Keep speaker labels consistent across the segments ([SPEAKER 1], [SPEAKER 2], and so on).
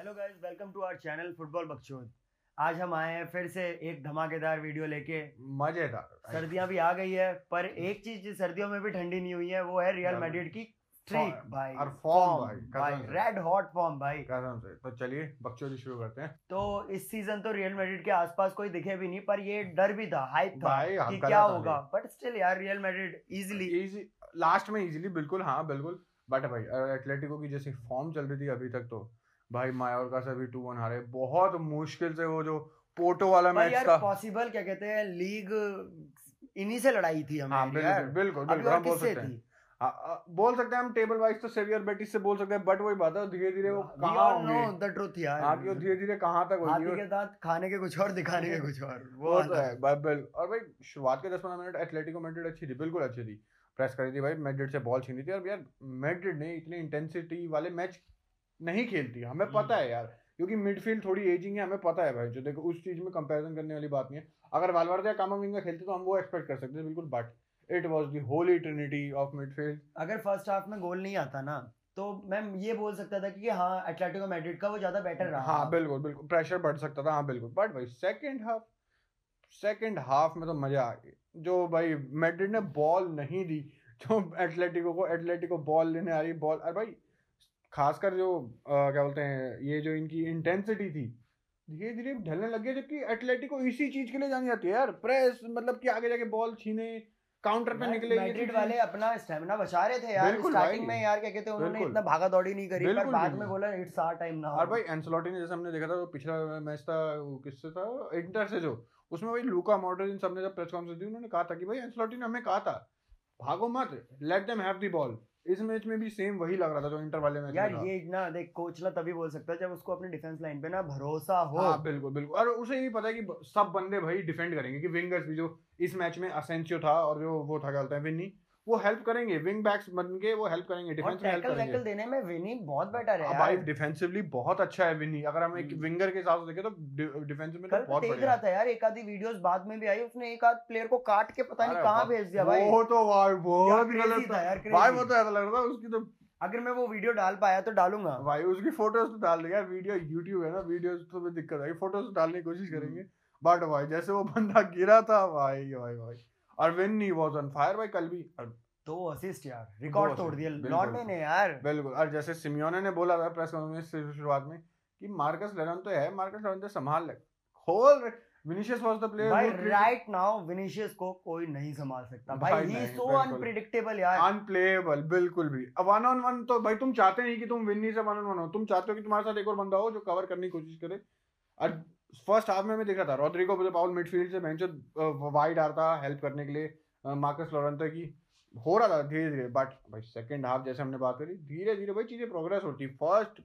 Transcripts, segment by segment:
[SPEAKER 1] Hello guys welcome to our channel football बकचोद आज हम आए हैं फिर से एक धमाकेदार वीडियो लेके।
[SPEAKER 2] मज़ेदार।
[SPEAKER 1] सर्दियाँ भी आ गई है पर एक चीज़ सर्दियों में भी ठंडी नहीं हुई है वो है रियल मैड्रिड की स्ट्रीक भाई
[SPEAKER 2] और form भाई,
[SPEAKER 1] भाई रेड हॉट फॉर्म भाई।
[SPEAKER 2] कसम से। तो चलिए बकचोदी शुरू करते हैं।
[SPEAKER 1] तो इस सीज़न तो रियल मैड्रिड के आसपास कोई दिखे भी नहीं पर ये डर भी था हाइप था कि क्या होगा। बट स्टिल यार Real Madrid easily
[SPEAKER 2] easy last में इजीली बिल्कुल हाँ बिल्कुल। बट भाई एटलेटिको की जैसी फॉर्म चल रही थी अभी तक तो भाई मायोरका से भी टू वन हारे। बहुत मुश्किल से वो जो पोर्टो वाला मैच
[SPEAKER 1] यार
[SPEAKER 2] था।
[SPEAKER 1] पॉसिबल क्या कहते हैं लीग इन्हीं से लड़ाई थी
[SPEAKER 2] हाँ
[SPEAKER 1] हमें यार।
[SPEAKER 2] बिल्कुल बिल्कुल बिल्कुल हम बोल सकते हैं। हाँ, हाँ, बोल सकते हैं हम टेबल वाइज तो सेवियर बेटिस से बोल सकते हैं बट वही बात है धीरे धीरे वो कहाँ होंगे?
[SPEAKER 1] the truth यार।
[SPEAKER 2] हाँ कि धीरे धीरे कहाँ तक होगी
[SPEAKER 1] के दांत खाने के कुछ और दिखाने के कुछ और वो
[SPEAKER 2] तो है भाई बिल और भाई शुरुआत के दस पंद्रह मिनट एथलेटिको मैड्रिड अच्छी थी बिल्कुल अच्छी थी। प्रेस करी थी भाई मैड्रिड से बॉल छीनी थी और यार मैड्रिड ने इतनी इंटेंसिटी वाले मैच नहीं खेलती हमें
[SPEAKER 1] हम्म।
[SPEAKER 2] पता है यार क्योंकि मिडफील्ड थोड़ी एजिंग है हमें पता है भाई जो देखो उस चीज़ में कंपैरिजन करने वाली बात नहीं है। अगर वालवर्दे या कामाविंगा खेलते तो हम वो एक्सपेक्ट कर सकते थे बिल्कुल but it was the holy trinity of midfield
[SPEAKER 1] अगर फ़र्स्ट हाफ़ में गोल नहीं आता ना तो मैं ये बोल सकता था कि हाँ एटलेटिको मैड्रिड का वो ज़्यादा बेटर रहा।
[SPEAKER 2] हाँ बिल्कुल बिल्कुल प्रेशर बढ़ सकता था हाँ बिल्कुल बट भाई सेकेंड हाफ़ सेकेंड हाफ़ में तो मज़ा आ गया। जो भाई मैड्रिड ने बॉल नहीं दी जो एटलेटिको को एटलेटिको बॉल लेने आ रही बॉल अरे भाई खासकर जो अ, क्या बोलते हैं ये जो इनकी इंटेंसिटी थी धीरे धीरे ढलने लग गया जबकि एटलेटिको इसी चीज़ के लिए जानी जाती है यार। प्रेस मतलब कि आगे जाके बॉल छीने काउंटर पे निकले
[SPEAKER 1] मैड्रिड वाले अपना स्टेमिना बचा रहे थे यार स्टार्टिंग में यार क्या कहते हैं उन्होंने इतना भागा दौड़ी नहीं करी पर बाद में बोला इट्स आवर टाइम नाउ
[SPEAKER 2] और भाई एंसलोटी ने जैसे हमने देखा था वो पिछला मैच था किससे था? इंटर से जो। उसमें भाई लूका मॉडल इन सबने जब प्रेस कॉन्फ्रेंस दी उन्होंने कहा था कि भाई एंसलोटी ने हमें कहा था भागो मत let them have the ball इस मैच में भी सेम वही लग रहा था जो इंटर वाले मैच
[SPEAKER 1] यार ये ना देख कोच ना तभी बोल सकता है जब उसको अपनी डिफेंस लाइन पे ना भरोसा हो।
[SPEAKER 2] हाँ बिल्कुल बिल्कुल। और उसे ये भी पता है कि सब बंदे भाई डिफेंड करेंगे कि विंगर्स भी जो इस मैच में असेंसियो था और जो वो था क्या है विन्नी वो हेल्प करेंगे विंग बैक्स बन के वो हेल्प करेंगे डिफेंस में हेल्प करेंगे।
[SPEAKER 1] वैकल देने में विनी बहुत बेटर है
[SPEAKER 2] भाई डिफेंसिवली बहुत अच्छा है विन्नी अगर हम एक
[SPEAKER 1] हम्म।
[SPEAKER 2] विंगर के हिसाब से देखें तो डिफेंसिव में तो बहुत
[SPEAKER 1] देख रहा था यार एक आधी वीडियोस बाद में भी आई उसने एक आध प्लेयर को काट के पता नहीं कहाँ भेज दिया भाई।
[SPEAKER 2] वो तो भाई बहुत गलत
[SPEAKER 1] था यार,
[SPEAKER 2] भाई वो तो ऐसा लग रहा था उसकी तो
[SPEAKER 1] अगर मैं वो वीडियो डाल पाया तो डालूँगा।
[SPEAKER 2] भाई उसकी फ़ोटोज़ तो डाल देगा वीडियो यूट्यूब है ना वीडियो तो दिक्कत आएगी। फ़ोटोज़ डालने की कोशिश
[SPEAKER 1] हम्म।
[SPEAKER 2] करेंगे। बट भाई जैसे वो बंदा गिरा था भाई भाई भाई। और विन्नी वाज ऑन फायर भाई कल भी
[SPEAKER 1] दो असिस्ट यार रिकॉर्ड तोड़ दिया। लॉन्डे ने यार।
[SPEAKER 2] बिल्कुल और जैसे सिमियोने ने बोला था प्रेस कॉन्फ्रेंस से शुरुआत में कि मार्कस लेरन तो है मार्कस लेरन तो संभाल ले। खोल विनिशियस वाज द प्लेयर
[SPEAKER 1] भाई राइट नाउ विनीशियस को कोई नहीं संभाल सकता। भाई ही सो। अनप्रिडिक्टेबल यार।
[SPEAKER 2] अनप्लेएबल बिल्कुल भी। अब वन ऑन वन तो भाई तुम चाहते नहीं कि तुम विन्नी से वन ऑन वन हो। तुम चाहते हो कि तुम्हारे साथ एक और बंदा हो जो कवर करने की कोशिश करे। और फ़र्स्ट हाफ़ में मैं देखा था। रॉड्रिगो पाउल मिडफील्ड से बेंच वाइड आ रहा था हेल्प करने के लिए मार्कस लोरेंतो की। हो रहा था धीरे धीरे बट भाई सेकंड हाफ़ जैसे हमने बात करी धीरे धीरे भाई चीज़ें प्रोग्रेस होती। फ़र्स्ट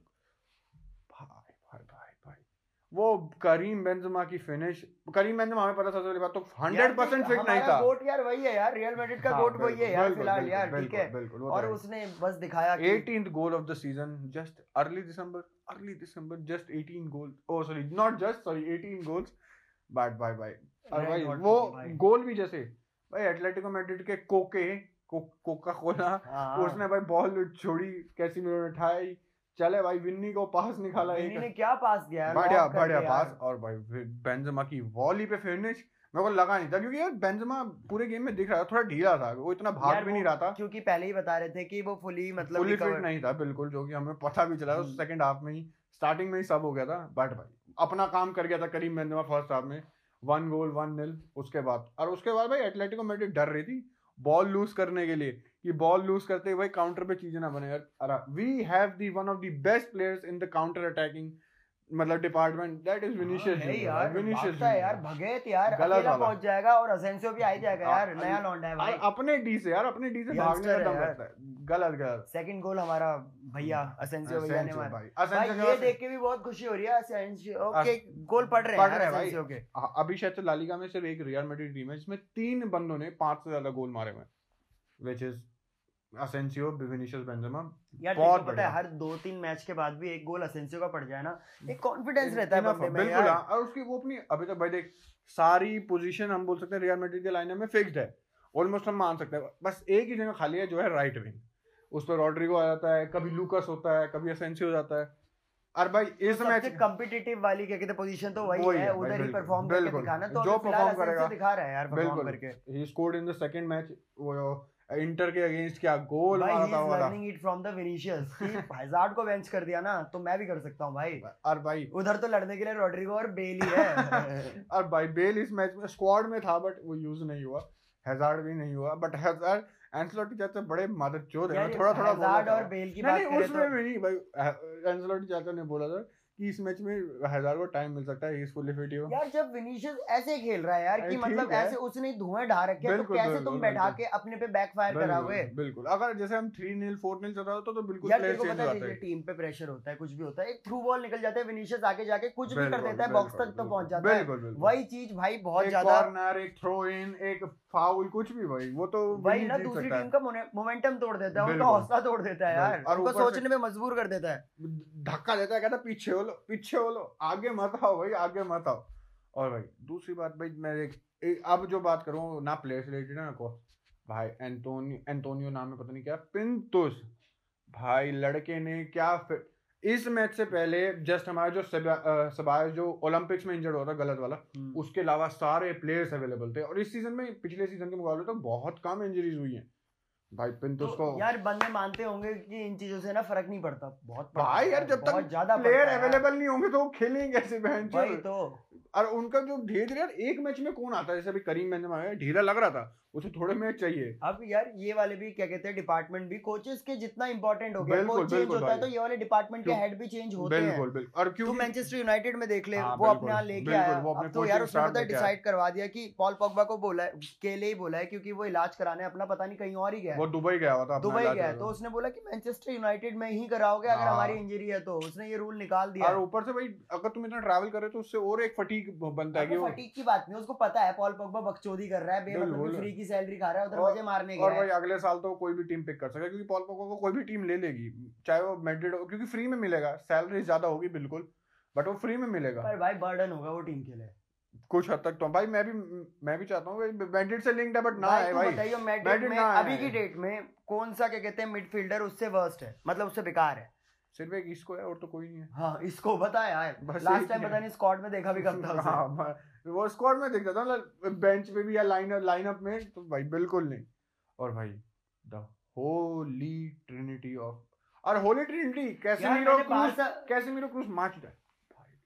[SPEAKER 2] वो करीम बेंजेमा की फिनिश करीम बेंजेमा हमें पता सबसे पहली बात तो 100% फिट नहीं था।
[SPEAKER 1] गोट यार वही है यार रियल मैड्रिड का
[SPEAKER 2] हाँ,
[SPEAKER 1] गोट वही है यार फ़िलहाल यार ठीक है।
[SPEAKER 2] बिल्कुल तो
[SPEAKER 1] और उसने बस दिखाया कि
[SPEAKER 2] 18th goal of the season just early december early december just 18 goals oh sorry not just sorry 18 goals but bye bye और भाई वो गोल भी जैसे भाई एटलेटिको मैड्रिड के कोके कोका कोला
[SPEAKER 1] हाँ,
[SPEAKER 2] उसने भाई बॉल छोड़ी कैसी उठाई चले भाई विन्नी को पास निकाला
[SPEAKER 1] विनी ने क्या पास दिया
[SPEAKER 2] बढ़िया बढ़िया पास और भाई बेंजेमा की वॉली पे फिनिश मेरे को लगा नहीं था क्योंकि यार बेंजेमा पूरे गेम में दिख रहा था थोड़ा ढीला था वो इतना भाग भी नहीं रहा था।
[SPEAKER 1] क्योंकि पहले ही बता रहे थे कि वो फुली मतलब
[SPEAKER 2] फुली फिट नहीं था बिल्कुल जो कि हमें पता भी चला था
[SPEAKER 1] हम्म।
[SPEAKER 2] सेकंड हाफ़ में ही स्टार्टिंग में ही सब हो गया था। बट भाई अपना काम कर गया था करीम बेंजेमा फ़र्स्ट हाफ़ में। वन गोल वन नील उसके बाद। और उसके बाद भाई एटलेटिको मैड्रिड डर रही थी बॉल लूज करने के लिए कि बॉल लूज करते हुए काउंटर पे चीज़ें ना बने यार। We have the one of the best players in the counter attacking मतलब डिपार्टमेंट दैट इज़ विनिशियस
[SPEAKER 1] हाँ, यार
[SPEAKER 2] विनिशियस
[SPEAKER 1] है यार भगेत यार
[SPEAKER 2] गलत
[SPEAKER 1] अकेला पहुँच जाएगा और असेंसियो भी आ ही जाएगा यार नया लौंडा है भाई।
[SPEAKER 2] अपने डी से यार अपने डी से भागने का दम
[SPEAKER 1] यार।
[SPEAKER 2] है। गलत गलत।
[SPEAKER 1] सेकंड गोल हमारा भैया असेंसियो भैया ने मारा।
[SPEAKER 2] भाई
[SPEAKER 1] ये देख के भी बहुत खुशी हो रही है असेंसियो
[SPEAKER 2] अस-
[SPEAKER 1] के गोल पड़ रहे
[SPEAKER 2] पड़
[SPEAKER 1] हैं
[SPEAKER 2] रहे हैं भाई।
[SPEAKER 1] असेंसियो के
[SPEAKER 2] अभी शायद से लालिगा में सिर्फ़ एक रियल मैड्रिड टीम है जिसमें तीन बंदों ने पाँच से ज़्यादा गोल मारे हुए हैं which is Asensio Vinicius Benzema
[SPEAKER 1] यार
[SPEAKER 2] बहुत
[SPEAKER 1] पता है
[SPEAKER 2] बढ़िया।
[SPEAKER 1] हर दो तीन मैच के बाद भी एक गोल असेंसियो का पड़ जाए ना एक कॉन्फिडेंस रहता है बंदे में
[SPEAKER 2] बिल्कुल हाँ, और उसकी वो अपनी अभी तक भाई देख सारी पोजीशन हम बोल सकते हैं रियल मैड्रिड के लाइन में फिक्स्ड है। ऑलमोस्ट हम मान सकते हैं। बस एक ही जगह खाली है जो है राइट विंग उस पर रॉड्रिगो आ जाता है कभी लूकस होता है कभी असेंसियो जाता है। और भाई इस मैच
[SPEAKER 1] कम्पिटिटिव वाली क्या कहते हैं पोजीशन तो वही
[SPEAKER 2] वही
[SPEAKER 1] है उधर ही परफॉर्म करके दिखाना। तो
[SPEAKER 2] जो perform करेगा,
[SPEAKER 1] दिखा रहा है यार परफॉर्म करके।
[SPEAKER 2] ही scored in the second match वो इंटर के अगेंस्ट क्या गोल
[SPEAKER 1] भाई
[SPEAKER 2] मारा था
[SPEAKER 1] learning it from the Vinicius कि हैजार्ड को बेंच कर दिया ना तो मैं भी कर सकता हूँ भाई।
[SPEAKER 2] और भाई
[SPEAKER 1] उधर तो लड़ने के लिए रॉड्रिगो और बेल ही है।
[SPEAKER 2] और भाई बेल इस मैच में स्क्वाड में था बट वो यूज़ नहीं हुआ। हैजार्ड भी नहीं हुआ। बट हैजार्ड एंसलोटी चाचा बड़े मदद चोर है। थोड़ा थोड़ा बोला
[SPEAKER 1] और बेल की बात
[SPEAKER 2] नहीं उसमें
[SPEAKER 1] तो।
[SPEAKER 2] भी नहीं भाई एंसलोटी चाचा ने बोला था कि इस मैच में हैजार्ड को टाइम मिल सकता है फुली फिट
[SPEAKER 1] यार जब विनीशियस ऐसे खेल रहा है यार कि मतलब ऐसे उसने धुआँ ढा रखे तो कैसे
[SPEAKER 2] बिल्कुल,
[SPEAKER 1] तुम बैठा
[SPEAKER 2] बिल्कुल।
[SPEAKER 1] के अपने पे बैकफायर कराओगे?
[SPEAKER 2] बिल्कुल। बिल्कुल अगर जैसे हम थ्री नील फोर नील चल रहा होता तो बिल्कुल
[SPEAKER 1] यार
[SPEAKER 2] चेंज
[SPEAKER 1] पता
[SPEAKER 2] है
[SPEAKER 1] टीम पे प्रेशर होता है कुछ भी होता है एक थ्रू बॉल निकल जाता है विनीशियस आगे जाके कुछ भी कर देता है बॉक्स तक तो पहुँच जाता है।
[SPEAKER 2] बिल्कुल बिल्कुल।
[SPEAKER 1] वही चीज़ भाई बहुत
[SPEAKER 2] एक
[SPEAKER 1] ज़्यादा
[SPEAKER 2] कॉर्नर एक थ्रो इन एक फाउल कुछ भी भाई वो तो विनी
[SPEAKER 1] ना दूसरी टीम का मोमेंटम तोड़ देता है उनका हौसला तोड़ देता है यार
[SPEAKER 2] और
[SPEAKER 1] उनको सोचने में मजबूर कर देता है।
[SPEAKER 2] धक्का देता है कहता पीछे हो लो पीछे हो लो आगे मत आओ भाई आगे मत आओ। और भाई दूसरी बात भाई मैं एक, अब जो बात करूँ ना प्लेयर रिलेटेड ना को। भाई एंटोनियो एंटोनियो नाम है पता नहीं क्या पिंतुस भाई लड़के ने क्या फिर इस मैच से पहले जस्ट हमारा जो सबाय जो ओलंपिक्स में इंजर्ड हुआ था गलत वाला उसके अलावा सारे प्लेयर्स अवेलेबल थे। और इस सीज़न में पिछले सीज़न के मुकाबले तो बहुत कम इंजरीज हुई हैं। भाई पिंतुस
[SPEAKER 1] तो
[SPEAKER 2] को
[SPEAKER 1] यार बंदे मानते होंगे कि इन चीज़ों से ना फ़र्क नहीं पड़ता। बहुत पड़ता
[SPEAKER 2] भाई यार जब तक
[SPEAKER 1] ज़्यादा
[SPEAKER 2] प्लेयर। अवेलेबल नहीं होंगे तो वो खेलेंगे कैसे बहन
[SPEAKER 1] तो।
[SPEAKER 2] और उनका जो धीरे धीरे यार एक मैच में कौन आता है? जैसे अभी करीम बेंजेमा है ढीला लग रहा था। उसे थोड़े मैच चाहिए।
[SPEAKER 1] अब यार ये वाले भी क्या कहते हैं डिपार्टमेंट भी कोचेस के जितना इंपॉर्टेंट हो गया
[SPEAKER 2] बिल्कुल,
[SPEAKER 1] कोच चेंज होता है तो ये वाले डिपार्टमेंट के हेड भी चेंज होते हैं।
[SPEAKER 2] बिल्कुल। बिल्कुल और
[SPEAKER 1] तू
[SPEAKER 2] क्योंकि
[SPEAKER 1] मैनचेस्टर यूनाइटेड में देख ले
[SPEAKER 2] हाँ,
[SPEAKER 1] वो अपने यहाँ लेके आया। तो यार उसने पता डिसाइड करवा दिया कि पॉल पॉगबा को बोला है के लिए ही बोला है क्योंकि वो इलाज कराने अपना पता नहीं कहीं और ही गया।
[SPEAKER 2] वो दुबई गया हुआ था
[SPEAKER 1] दुबई गया तो उसने बोला कि मैनचेस्टर यूनाइटेड में ही कराओगे अगर
[SPEAKER 2] हाँ।
[SPEAKER 1] हमारी इंजरी है तो। उसने ये रूल निकाल दिया।
[SPEAKER 2] और ऊपर से भाई अगर तुम इतना ट्रैवल करे तो उससे और एक फटीक बनता है
[SPEAKER 1] फटीक की बात नहीं उसको पता है पॉल पॉगबा बकचोदी कर रहा है बेमतलब फ्री की सैलरी खा रहा है उधर मज़े मारने
[SPEAKER 2] और भाई अगले साल तो कोई भी टीम पिक कर सकेगा क्योंकि पॉल पोगबा को कोई भी टीम ले लेगी चाहे वो मैड्रिड हो क्योंकि फ्री में मिलेगा सैलरी ज़्यादा होगी बिल्कुल बट वो फ्री में मिलेगा।
[SPEAKER 1] पर भाई बर्डन होगा वो टीम के लिए।
[SPEAKER 2] कुछ हद तक तो भाई मैं भी मैं भी चाहता हूँ मैड्रिड से लिंक्ड है बट ना है भाई।
[SPEAKER 1] बताइए मैड्रिड में अभी की डेट में कौन सा क्या कहते हैं मिडफील्डर उससे वर्स्ट है? मतलब उससे बेकार है।
[SPEAKER 2] सिर्फ़ एक इसको है और तो कोई नहीं है।
[SPEAKER 1] हाँ इसको बता यार लास्ट टाइम पता नहीं स्क्वाड में देखा भी कम था
[SPEAKER 2] हाँ वो स्क्वाड में देखता था बेंच पे भी या लाइन लाइनअप में तो भाई बिल्कुल नहीं। और भाई द होली ट्रिनिटी ऑफ़ और होली ट्रिनिटी कैसे
[SPEAKER 1] यार
[SPEAKER 2] मीरो
[SPEAKER 1] मैंने
[SPEAKER 2] Kroos
[SPEAKER 1] Barca
[SPEAKER 2] Casemiro match है।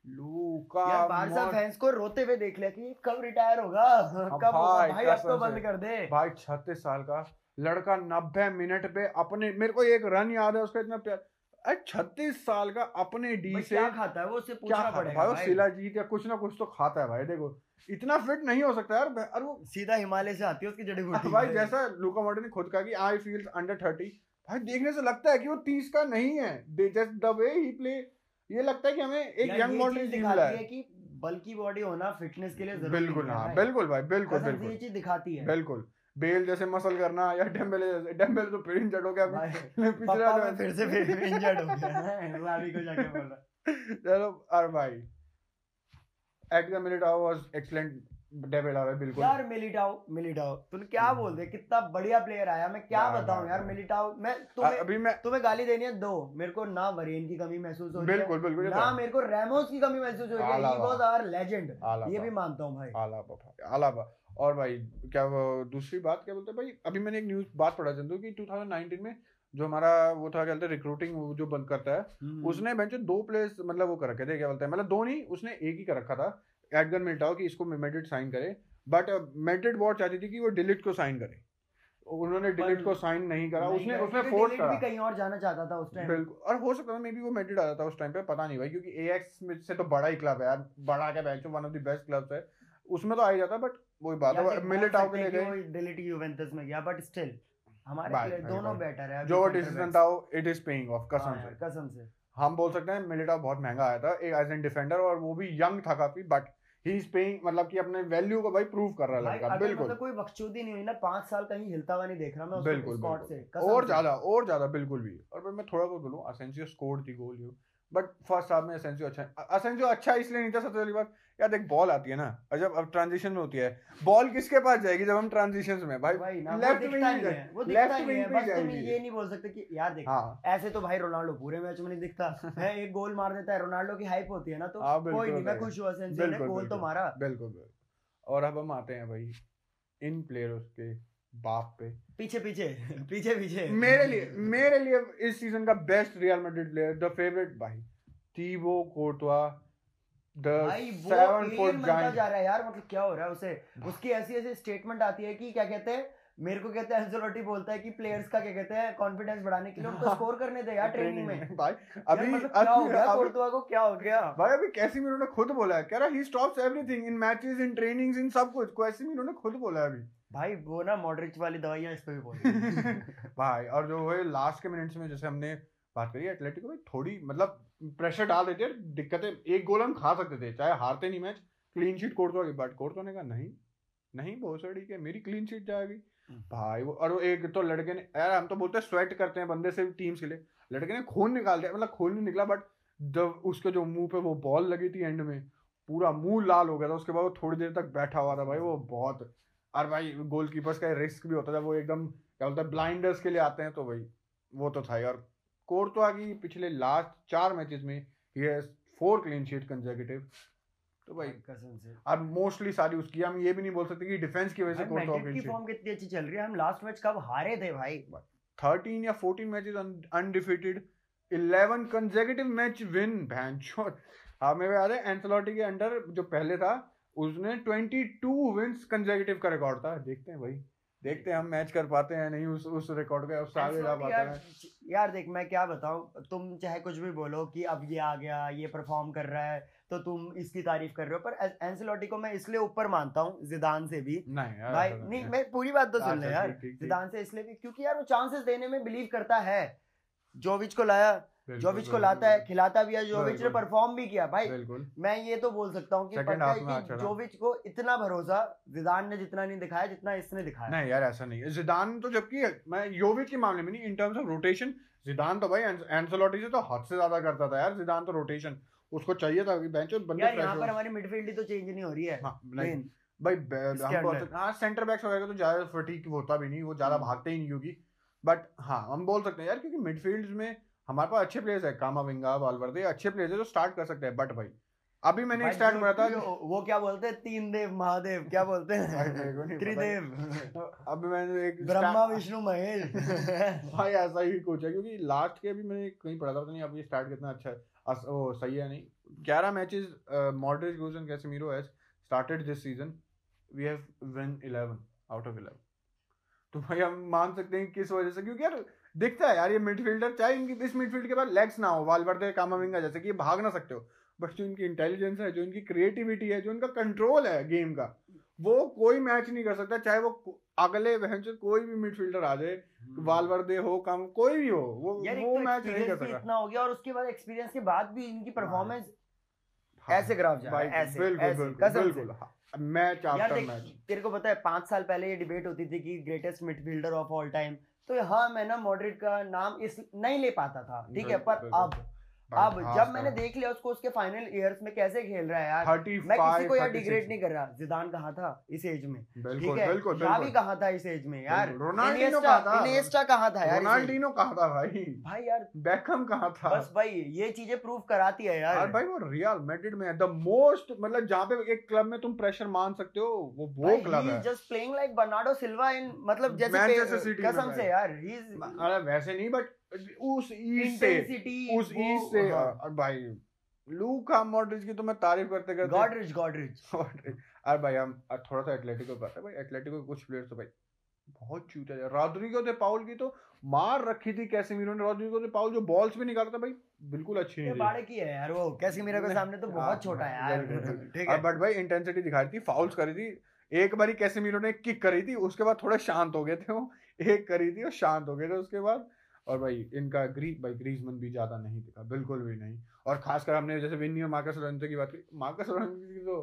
[SPEAKER 2] लूका
[SPEAKER 1] बारसा फैंस को रोते हुए देख लिया कि कब रिटायर होगा। कब
[SPEAKER 2] भाई,
[SPEAKER 1] भाई अब तो बंद कर दे।
[SPEAKER 2] भाई छत्तीस साल का लड़का नब्बे मिनट पे अपने मेरे को एक रन याद है उसका इतना प्यार छत्तीस साल का अपने डी से
[SPEAKER 1] क्या खाता है? वो उससे पूछना
[SPEAKER 2] है?
[SPEAKER 1] पड़ेगा
[SPEAKER 2] भाई
[SPEAKER 1] भाई।
[SPEAKER 2] शिलाजीत या कुछ ना कुछ तो खाता है भाई देखो। इतना फिट नहीं हो सकता यार और वो
[SPEAKER 1] सीधा हिमालय से आती है उसकी जड़ी बूटी।
[SPEAKER 2] भाई जैसा लुका मॉडर्न ने खुद कहा कि आई फील्स अंडर थर्टी भाई देखने से लगता है कि वो तीस का नहीं है। Just the way he play ये लगता है कि हमें एक यंग मॉडल
[SPEAKER 1] दिखाती है। कि बल्कि बॉडी होना फिटनेस के लिए ज़रूरी
[SPEAKER 2] बिल्कुल
[SPEAKER 1] हाँ।
[SPEAKER 2] बिल्कुल भाई बिल्कुल बिल्कुल।
[SPEAKER 1] ये चीज़ दिखाती है।
[SPEAKER 2] बिल्कुल। बेल जैसे मसल करना या डेम्बेले जैसे डेम्बेले तो फिर इंजर्ड हो गया पिछले
[SPEAKER 1] मैं फिर से फिर इंजर्ड हो गया। है अभी को जाके बोल रहा
[SPEAKER 2] चलो और भाई Edgar Militao was excellent David आवे बिल्कुल।
[SPEAKER 1] यार मिलिटाओ मिलिटाओ तूने क्या बोल दे कितना बढ़िया प्लेयर आया। मैं क्या बताऊँ यार। मिलिटाओ मैं तुम्हें
[SPEAKER 2] अभी मैं
[SPEAKER 1] तुम्हें गाली देनी है? दो। मेरे को ना वरेन की कमी महसूस हो रही है।
[SPEAKER 2] बिल्कुल बिल्कुल
[SPEAKER 1] ना
[SPEAKER 2] तो
[SPEAKER 1] मेरे को रेमोस की कमी महसूस हो रही है। ही वाज आवर लेजेंड ये भी मानता हूँ भाई।
[SPEAKER 2] आलाबा भाई आलाबा और भाई क्या दूसरी बात क्या बोलते हैं भाई? अभी मैंने एक न्यूज़ बात पढ़ा चंदू कि 2019 में जो हमारा वो था क्या बोलते हैं रिक्रूटिंग जो बंद करता है
[SPEAKER 1] हम्म।
[SPEAKER 2] उसने बेंच दो प्लेयर्स मतलब वो कर रखे थे क्या बोलते हैं मतलब दो नहीं उसने एक ही कर रखा था एडगर मिल्टाओ कि इसको मेड्रिड साइन करे बट मेड्रिड बहुत चाहती थी कि वो डिलीट को साइन करे। उन्होंने डिलीट को साइन नहीं करा
[SPEAKER 1] नहीं
[SPEAKER 2] उसने
[SPEAKER 1] करा,
[SPEAKER 2] उसने फोर्स
[SPEAKER 1] डिलीट भी
[SPEAKER 2] करा।
[SPEAKER 1] कहीं और जाना चाहता था उस टाइम
[SPEAKER 2] बिल्कुल और हो सकता था मे बी वो मेड्रिड आ जाता उस टाइम पे पता नहीं भाई क्योंकि एएक्स में से तो बड़ा ही क्लब है यार बड़ा के bench one of the best clubs है उसमें तो आ ही जाता बट वही बात है मिलिटाओ के लिए गए।
[SPEAKER 1] डिलीट यूवेंटस में गया बट स्टिल हमारे प्लेयर दोनों बेटर है
[SPEAKER 2] जो डिसीज़न था इट इज़ पेइंग ऑफ़ कसम से।
[SPEAKER 1] कसम से।
[SPEAKER 2] हम बोल सकते हैं मिलिटाओ बहुत महँगा आया था एक एज एन डिफेंडर और वो भी यंग था काफ़ी बट ही इज़ पेइंग मतलब कि अपने वैल्यू को भाई प्रूव कर रहा है लड़का बिल्कुल।
[SPEAKER 1] मतलब कोई बकचोदी नहीं हुई ना पाँच साल कहीं हिलता हुआ नहीं देख रहा मैं उसको
[SPEAKER 2] बिल्कुल,
[SPEAKER 1] स्कॉट
[SPEAKER 2] बिल्कुल।
[SPEAKER 1] से
[SPEAKER 2] और ज़्यादा और ज़्यादा बिल्कुल भी। और भाई मैं थोड़ा बहुत बोलूँ Asensio scored the goal you but first half में असेंसियो अच्छा असेंसियो अच्छा इसलिए नहीं था सबसे पहली बात यार देख बॉल आती है ना और जब अब ट्रांजिशन में होती है बॉल किसके पास जाएगी जब हम ट्रांजिशन में? भाई
[SPEAKER 1] भाई
[SPEAKER 2] लेफ़्ट विंग
[SPEAKER 1] नहीं है वो दिखता नहीं है बस तुम ये नहीं बोल सकते कि यार देख
[SPEAKER 2] हाँ।
[SPEAKER 1] ऐसे तो भाई रोनाल्डो पूरे मैच में नहीं दिखता है एक गोल मार देता है रोनाल्डो की हाइप होती है ना तो
[SPEAKER 2] हाँ,
[SPEAKER 1] कोई नहीं मैं खुश हुआ सेंसियो ने गोल तो मारा।
[SPEAKER 2] बिल्कुल और अब हम आते हैं भाई इन प्लेयर्स के बाप पे।
[SPEAKER 1] पीछे पीछे पीछे पीछे।
[SPEAKER 2] मेरे लिए मेरे लिए इस सीज़न का best Real Madrid player the favourite भाई टीबो कोर्टवा द
[SPEAKER 1] भाई वो
[SPEAKER 2] सेवन
[SPEAKER 1] alien
[SPEAKER 2] फुट
[SPEAKER 1] बनता जा रहा है यार मतलब क्या हो रहा है उसे? उसकी ऐसी ऐसी स्टेटमेंट आती है कि क्या कहते हैं? मेरे को कहते हैं एंजेलोटी बोलता है कि प्लेयर्स का क्या कहते हैं कॉन्फिडेंस बढ़ाने के लिए उनको स्कोर करने दे यार ट्रेनिंग में।
[SPEAKER 2] भाई अभी
[SPEAKER 1] मतलब क्या हो गया?
[SPEAKER 2] अभी-
[SPEAKER 1] को क्या हो गया?
[SPEAKER 2] भाई अभी कैसीमिरो ने खुद बोला है। कह रहा he stops everything in matches in trainings इन सब कुछ। कैसीमिरो ने खुद बोला है अभी।
[SPEAKER 1] भाई वो ना मॉडरिच वाली दवाइयाँ इस पे भी बोल
[SPEAKER 2] भाई और जो है लास्ट के मिनट्स में जैसे हमने बात करिए एटलेटिको में थोड़ी मतलब प्रेशर डाल देते हैं दिक्कतें एक गोल हम खा सकते थे चाहे हारते नहीं मैच क्लीन शीट कोर्टवा की बट कोर्टवा ने कहा नहीं नहीं बहुत सड़ी के मेरी क्लीन शीट जाएगी। भाई वो और वो एक तो लड़के ने यार हम तो बोलते हैं स्वेट करते हैं बंदे से टीम्स के लिए। लड़के ने खून निकाल दिया मतलब खून नहीं निकला बट जब उसके जो मुँह पे वो बॉल लगी थी एंड में पूरा मुँह लाल हो गया था उसके बाद वो थोड़ी देर तक बैठा हुआ था भाई वो बहुत और भाई गोलकीपर्स का रिस्क भी होता था वो एकदम क्या बोलते हैं ब्लाइंडर्स के लिए आते हैं तो भाई वो तो था ही और कोर्टवा की पिछले लास्ट चार मैचेस में। ये फोर क्लीन शीट कंजर्वेटिव तो भाई
[SPEAKER 1] कसम से।
[SPEAKER 2] अब मोस्टली सारी उसकी हम ये भी नहीं बोल सकते कि डिफेंस की वजह से
[SPEAKER 1] भाई
[SPEAKER 2] कोर्टवा
[SPEAKER 1] की फॉर्म कितनी अच्छी चल रही है। हम लास्ट मैच कब हारे थे भाई?
[SPEAKER 2] थर्टीन या fourteen matches undefeated eleven consecutive match win भैंचोद हमें याद है एंथलॉटी के अंडर जो पहले था उसने 22 विंस कंजेकेटिव का रिकॉर्ड था। देखते हैं भाई। देखते हैं हम मैच कर पाते हैं नहीं उस उस रिकॉर्ड का उससे आगे जा पाते हैं।
[SPEAKER 1] यार देख मैं क्या बताऊँ तुम चाहे कुछ भी बोलो कि अब ये आ गया ये परफॉर्म कर रहा है तो तुम इसकी तारीफ़ कर रहे हो पर एंसेलोटी को मैं इसलिए ऊपर मानता हूँ जिदान से भी।
[SPEAKER 2] नहीं यार
[SPEAKER 1] भाई नहीं मैं पूरी बात तो सुन ले
[SPEAKER 2] अच्छा,
[SPEAKER 1] यार। जिदान से इसलिए भी क्योंकि यार वो चांसेस देने में बिलीव करता है। जोविच को लाया जोविच को लाता है खिलाता भी है जोविच ने परफॉर्म भी किया भाई। मैं ये तो बोल सकता हूँ कि
[SPEAKER 2] चढ़ा।
[SPEAKER 1] जोविच को इतना भरोसा जिदान ने जितना नहीं दिखाया जितना इसने दिखाया।
[SPEAKER 2] नहीं यार ऐसा नहीं है। जिदान तो जबकि मैं योविच के मामले में नहीं in terms of rotation Zidane तो भाई एंसोलोटी से तो हद से ज़्यादा करता था यार जिदान तो रोटेशन उसको चाहिए था बेंच बंदे
[SPEAKER 1] यार यहाँ पर हमारी मिडफील्ड ही तो चेंज नहीं हो रही है
[SPEAKER 2] हाँ, नहीं। भाई हम हाँ सेंटर बैक्स वगैरह तो ज़्यादा फटीक होता भी नहीं वो ज़्यादा
[SPEAKER 1] हम्म।
[SPEAKER 2] भागते ही नहीं होगी। बट हाँ हम बोल सकते हैं यार क्योंकि मिडफील्ड में हमारे पास अच्छे प्लेयर्स है कामाविंगा वालवर्दे अच्छे प्लेयर्स है जो स्टार्ट कर सकते हैं बट भाई अभी मैंने एक स्टार्ट करा था
[SPEAKER 1] वो क्या बोलते हैं? तीन देव महादेव क्या बोलते हैं? त्रिदेव।
[SPEAKER 2] अभी मैंने एक
[SPEAKER 1] ब्रह्मा विष्णु महेश।
[SPEAKER 2] भाई ऐसा ही कुछ है क्योंकि लास्ट के भी मैंने कहीं पढ़ा था पता नहीं ये स्टार्ट कितना अच्छा है। ओ, सही है नहीं? ग्यारह matches Modric goes and Casemiro has started this season we have win 11 out of 11 तो भाई हम मान सकते हैं किस वजह से? क्योंकि यार दिखता है यार ये मिडफील्डर चाहे इनकी इस मिडफील्ड के पास लेग्स ना हो वालवर्दे कामाविंगा जैसे कि ये भाग ना सकते हो बट जो इनकी इंटेलिजेंस है जो इनकी क्रिएटिविटी है जो इनका कंट्रोल है गेम का वो कोई मैच नहीं कर सकता चाहे वो अगले बहन से कोई भी मिडफील्डर आ जाए वालवर्दे हो कम कोई भी हो वो वो
[SPEAKER 1] तो
[SPEAKER 2] मैच नहीं कर सकता।
[SPEAKER 1] इतना हो गया और उसके बाद एक्सपीरियंस के बाद भी इनकी परफॉर्मेंस
[SPEAKER 2] हाँ,
[SPEAKER 1] ऐसे ग्राफ जा रहा है, ऐसे,
[SPEAKER 2] बिल्कुल बिल्कुल बिल्कुल हाँ, मैच आफ्टर मैच
[SPEAKER 1] तेरे को पता है पाँच साल पहले ये डिबेट होती थी कि greatest midfielder of all time तो हाँ मैं ना मॉडरेट का नाम इस नहीं ले पाता था ठीक है? पर
[SPEAKER 2] बिल्कुल,
[SPEAKER 1] अब जब मैंने देख लिया उसको उसके फाइनल ईयर्स में कैसे खेल रहा है यार मैं किसी को यार डिग्रेड नहीं कर रहा। जिदान कहाँ था? इस एज में। ठीक है?
[SPEAKER 2] बिल्कुल
[SPEAKER 1] कहाँ था इस एज में यार।
[SPEAKER 2] रोनाल्डिनो कहाँ था?
[SPEAKER 1] यार
[SPEAKER 2] रोनाल्डिनो कहाँ था भाई?
[SPEAKER 1] भाई यार
[SPEAKER 2] बैकहम कहाँ था?
[SPEAKER 1] बस भाई ये चीज़ें प्रूव कराती है यार।
[SPEAKER 2] भाई वो रियल मैड्रिड में द मोस्ट मतलब जहाँ पे एक क्लब में तुम प्रेशर मान सकते हो वो वो क्लब है।
[SPEAKER 1] Just playing like Bernardo Silva in मतलब जैसे कसम से यार ही
[SPEAKER 2] वैसे नहीं बट उस ईस्ट से उस ईस्ट से
[SPEAKER 1] हाँ।
[SPEAKER 2] और भाई लूका मॉड्रिच की तो मैं तारीफ़ करते करते
[SPEAKER 1] गॉडरिच गॉडरिच
[SPEAKER 2] अरे भाई हम थोड़ा सा एटलेटिको हैं भाई एटलेटिको के कुछ प्लेयर्स तो भाई बहुत चूते हैं। रॉड्रिगो दे पाउल की तो मार रखी थी कैसेमीरो ने। रॉड्रिगो दे पाउल जो बॉल्स भी निकालता था भाई बिल्कुल अच्छी नहीं थी।
[SPEAKER 1] बाड़े की है यार वो। कैसे मेरे के सामने तो
[SPEAKER 2] हाँ,
[SPEAKER 1] बहुत छोटा है यार। ठीक है।
[SPEAKER 2] बट भाई इंटेंसिटी दिखा रही थी फाउल्स करी थी। एक बारी कैसेमीरो ने किक करी थी उसके बाद थोड़े शांत हो गए थे वो। एक करी थी और शांत हो गए थे उसके बाद और भाई इनका ग्री भाई ग्रीजमन भी ज़्यादा नहीं दिखा बिल्कुल भी नहीं। और खासकर हमने जैसे विनी और मार्कस लोरेंतो की बात की मार्कस लोरेंतो की तो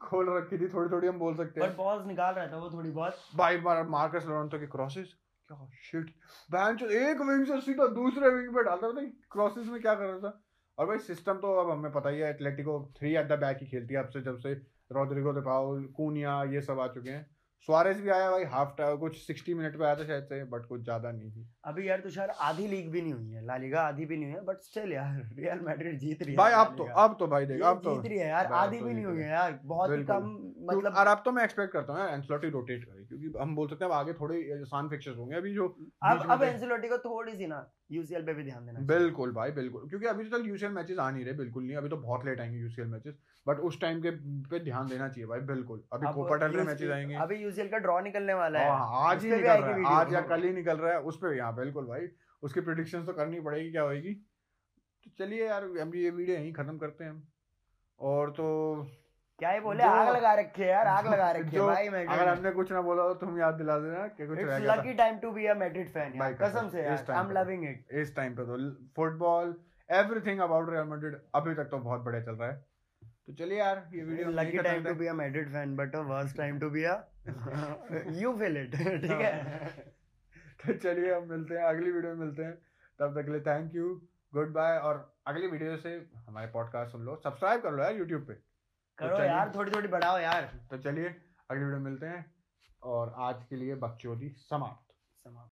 [SPEAKER 2] खोल रखी थी थोड़ी थोड़ी हम बोल सकते हैं।
[SPEAKER 1] बॉल्स निकाल रहा था वो थोड़ी बहुत।
[SPEAKER 2] भाई मार्कस लोरेंतो के क्रॉसेस क्या शिट बैंच एक विंग से सीधा दूसरे विंग पे डालता था क्रॉसेस में क्या कर रहा था। और भाई सिस्टम तो अब हमें पता ही है Atletico three at the back ही खेलती है अब से जब से रोड्रिगो दे पाउल कूनिया ये सब आ चुके हैं। सुआरेस भी आया भाई हाफ़ टाइम कुछ सिक्सटी मिनट पे आया था शायद से बट कुछ ज़्यादा नहीं थी
[SPEAKER 1] अभी यार तुषार आधी लीग भी नहीं हुई है लालीगा आधी भी नहीं हुई है बट स्टिल यार रियल मैड्रिड जीत रही है
[SPEAKER 2] भाई अब तो अब तो भाई देख अब तो
[SPEAKER 1] जीत रही है यार आधी
[SPEAKER 2] तो
[SPEAKER 1] भी नहीं हुई है। यार बहुत ही कम
[SPEAKER 2] मतलब
[SPEAKER 1] मतलब
[SPEAKER 2] और अब तो मैं एक्सपेक्ट करता हूँ एंसलोटी रोटेट करे क्योंकि हम बोल सकते हैं अब आगे थोड़े आसान फिक्चर्स होंगे अभी जो
[SPEAKER 1] अब अब। एंसेलोटी को थोड़ी सी ना यूसीएल पे भी ध्यान देना।
[SPEAKER 2] बिल्कुल भाई बिल्कुल क्योंकि अभी तो यूसीएल मैचेस आ नहीं रहे बिल्कुल नहीं अभी तो बहुत लेट आएँगे यूसीएल मैचेस बट उस टाइम के पे ध्यान देना चाहिए भाई बिल्कुल। अभी कोपा टेल मैचेस आएँगे।
[SPEAKER 1] अभी यूसीएल का ड्रॉ निकलने वाला है।
[SPEAKER 2] हाँ, आज ही निकल रहा है आज या कल ही निकल रहा है उस पे यहाँ बिल्कुल भाई उसकी प्रिडिक्शंस तो करनी पड़ेगी क्या होगी तो चलिए यार हम ये वीडियो यहीं खत्म करते हैं हम। और तो
[SPEAKER 1] क्या ही बोले? आग लगा रखी है यार आग लगा रखी है भाई
[SPEAKER 2] अगर हमने कुछ ना बोला तो हम याद दिला देना कि कुछ
[SPEAKER 1] it's lucky time to be a Madrid fan यार
[SPEAKER 2] कसम,
[SPEAKER 1] कसम से यार आई एम लविंग इट
[SPEAKER 2] इस टाइम पे तो football everything about Real Madrid अभी तक तो बहुत बढ़िया चल रहा है। तो चलिए यार ये video
[SPEAKER 1] lucky time to be a Madrid fan but a worst time to be a you feel it ठीक है?
[SPEAKER 2] तो चलिए हम मिलते हैं अगली वीडियो में मिलते हैं। तब तक के लिए थैंक यू गुड बाय और अगली वीडियो से हमारे पॉडकास्ट सुन लो सब्सक्राइब कर लो यार यूट्यूब पे।
[SPEAKER 1] करो
[SPEAKER 2] तो
[SPEAKER 1] यार थोड़ी थोड़ी बढ़ाओ यार।
[SPEAKER 2] तो चलिए अगले वीडियो मिलते हैं। और आज के लिए बकचोदी समाप्त।
[SPEAKER 1] समाप्त।